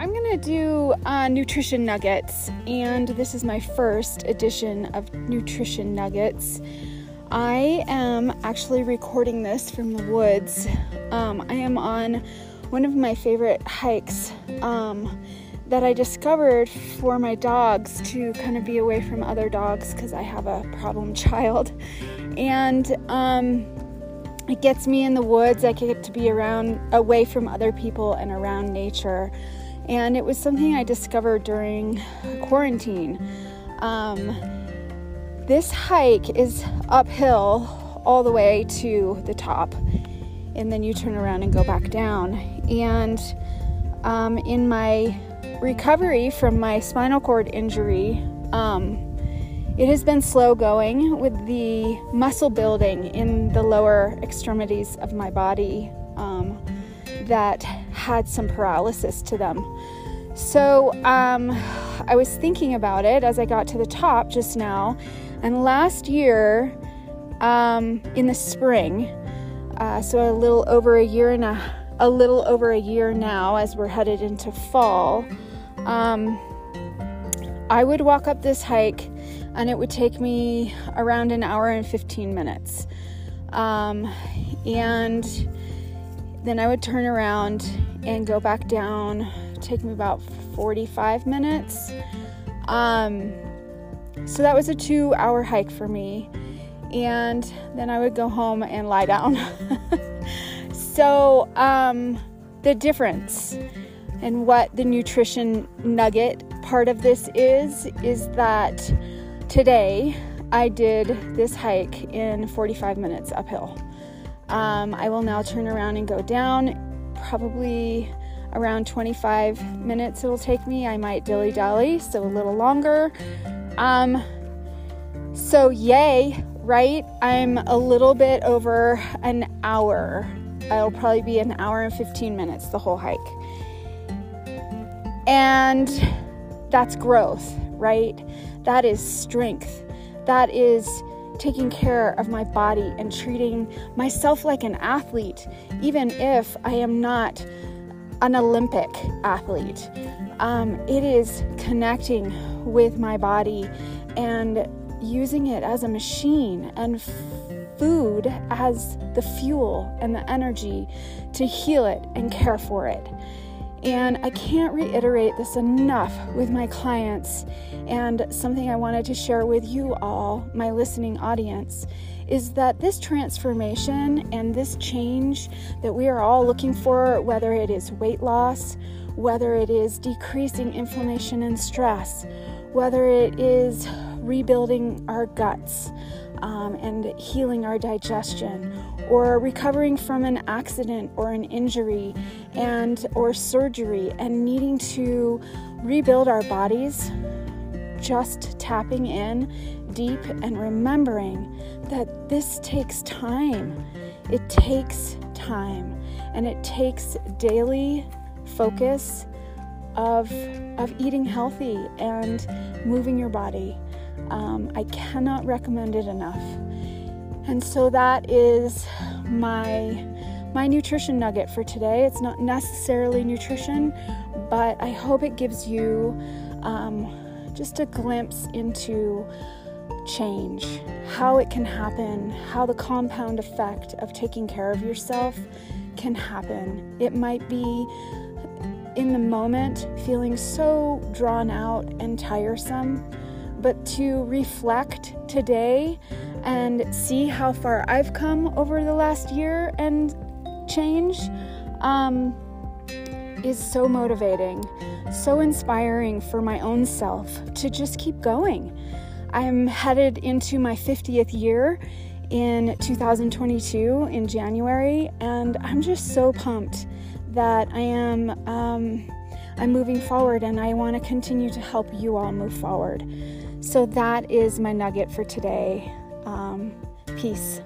I'm gonna do uh, nutrition nuggets, and this is my first edition of nutrition nuggets. I am actually recording this from the woods. Um, I am on one of my favorite hikes um, that I discovered for my dogs to kind of be away from other dogs because I have a problem child. And um, it gets me in the woods. I get to be around, away from other people and around nature. And it was something I discovered during quarantine. Um, this hike is uphill all the way to the top, and then you turn around and go back down. And um, in my recovery from my spinal cord injury, um, it has been slow going with the muscle building in the lower extremities of my body um, that had some paralysis to them. So um, I was thinking about it as I got to the top just now, and last year um, in the spring, uh, so a little over a year and a a little over a year now as we're headed into fall. Um, I would walk up this hike and it would take me around an hour and 15 minutes. Um, and then I would turn around and go back down, take me about 45 minutes. Um, so that was a two hour hike for me. And then I would go home and lie down. so, um, the difference and what the nutrition nugget part of this is is that Today, I did this hike in 45 minutes uphill. Um, I will now turn around and go down. Probably around 25 minutes it'll take me. I might dilly dally, so a little longer. Um, so, yay, right? I'm a little bit over an hour. It'll probably be an hour and 15 minutes the whole hike. And that's growth, right? That is strength. That is taking care of my body and treating myself like an athlete, even if I am not an Olympic athlete. Um, it is connecting with my body and using it as a machine and f- food as the fuel and the energy to heal it and care for it. And I can't reiterate this enough with my clients. And something I wanted to share with you all, my listening audience, is that this transformation and this change that we are all looking for, whether it is weight loss, whether it is decreasing inflammation and stress, whether it is rebuilding our guts, um, and healing our digestion or recovering from an accident or an injury and or surgery and needing to rebuild our bodies just tapping in deep and remembering that this takes time it takes time and it takes daily focus of of eating healthy and moving your body um, I cannot recommend it enough. And so that is my my nutrition nugget for today. It's not necessarily nutrition, but I hope it gives you um, just a glimpse into change, how it can happen, how the compound effect of taking care of yourself can happen. It might be in the moment feeling so drawn out and tiresome but to reflect today and see how far I've come over the last year and change um, is so motivating, so inspiring for my own self to just keep going. I'm headed into my 50th year in 2022 in January, and I'm just so pumped that I am. Um, I'm moving forward and I want to continue to help you all move forward. So that is my nugget for today. Um, peace.